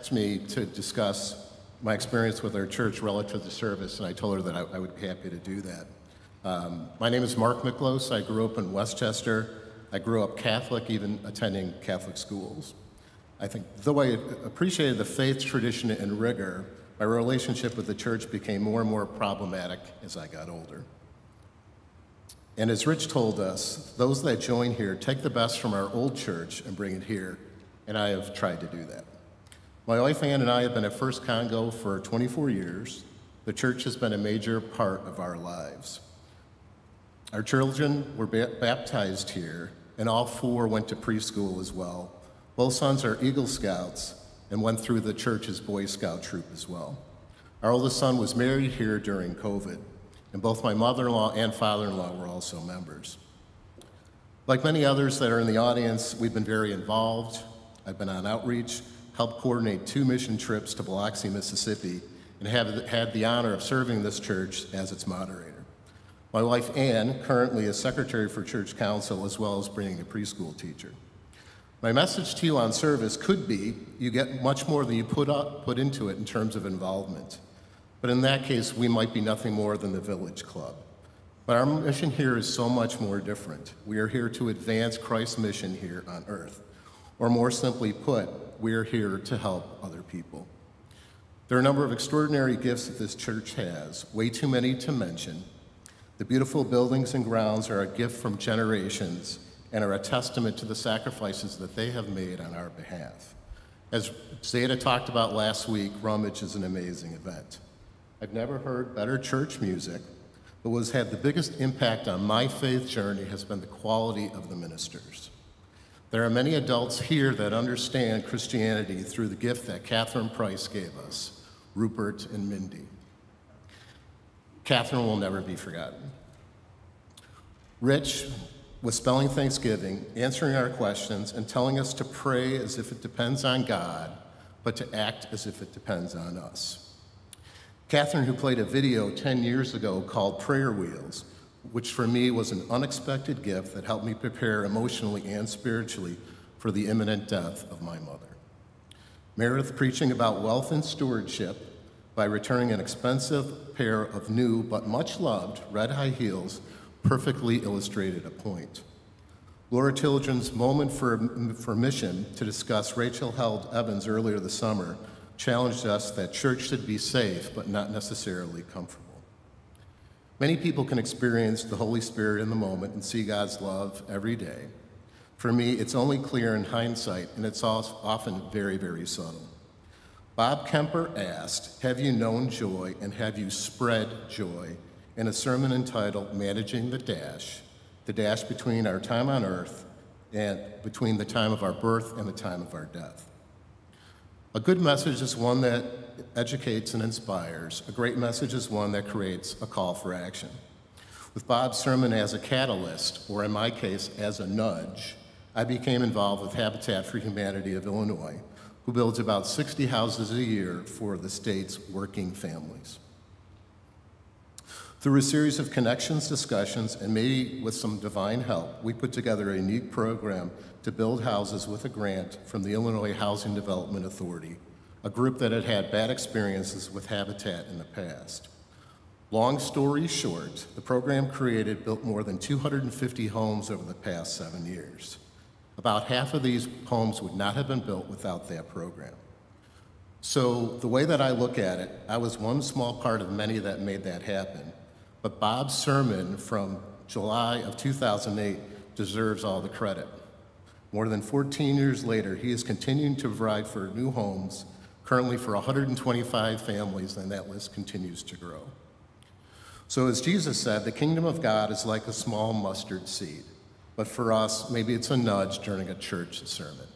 asked me to discuss my experience with our church relative to service, and I told her that I, I would be happy to do that. Um, my name is Mark Miklos. I grew up in Westchester. I grew up Catholic, even attending Catholic schools. I think though I appreciated the faith tradition and rigor, my relationship with the church became more and more problematic as I got older. And as Rich told us, those that join here take the best from our old church and bring it here, and I have tried to do that. My wife Ann and I have been at First Congo for 24 years. The church has been a major part of our lives. Our children were ba- baptized here, and all four went to preschool as well. Both sons are Eagle Scouts and went through the church's Boy Scout troop as well. Our oldest son was married here during COVID, and both my mother in law and father in law were also members. Like many others that are in the audience, we've been very involved. I've been on outreach, helped coordinate two mission trips to Biloxi, Mississippi, and have had the honor of serving this church as its moderator. My wife, Ann, currently is secretary for church council as well as being a preschool teacher. My message to you on service could be you get much more than you put, up, put into it in terms of involvement. But in that case, we might be nothing more than the village club. But our mission here is so much more different. We are here to advance Christ's mission here on earth. Or more simply put, we are here to help other people. There are a number of extraordinary gifts that this church has, way too many to mention, the beautiful buildings and grounds are a gift from generations and are a testament to the sacrifices that they have made on our behalf. As Zeta talked about last week, Rummage is an amazing event. I've never heard better church music, but what has had the biggest impact on my faith journey has been the quality of the ministers. There are many adults here that understand Christianity through the gift that Catherine Price gave us, Rupert and Mindy. Catherine will never be forgotten. Rich was spelling Thanksgiving, answering our questions, and telling us to pray as if it depends on God, but to act as if it depends on us. Catherine, who played a video 10 years ago called Prayer Wheels, which for me was an unexpected gift that helped me prepare emotionally and spiritually for the imminent death of my mother. Meredith preaching about wealth and stewardship by returning an expensive pair of new but much loved red high heels perfectly illustrated a point. Laura Tilgen's moment for, for mission to discuss Rachel Held Evans earlier this summer challenged us that church should be safe but not necessarily comfortable. Many people can experience the Holy Spirit in the moment and see God's love every day. For me, it's only clear in hindsight, and it's often very, very subtle. Bob Kemper asked, Have you known joy and have you spread joy? in a sermon entitled Managing the Dash, the dash between our time on earth and between the time of our birth and the time of our death. A good message is one that educates and inspires. A great message is one that creates a call for action. With Bob's sermon as a catalyst, or in my case, as a nudge, I became involved with Habitat for Humanity of Illinois, who builds about 60 houses a year for the state's working families. Through a series of connections, discussions, and maybe with some divine help, we put together a unique program to build houses with a grant from the Illinois Housing Development Authority, a group that had had bad experiences with Habitat in the past. Long story short, the program created built more than 250 homes over the past seven years. About half of these homes would not have been built without that program. So, the way that I look at it, I was one small part of many that made that happen. But Bob's sermon from July of 2008 deserves all the credit. More than 14 years later, he is continuing to provide for new homes, currently for 125 families, and that list continues to grow. So, as Jesus said, the kingdom of God is like a small mustard seed. But for us, maybe it's a nudge during a church sermon.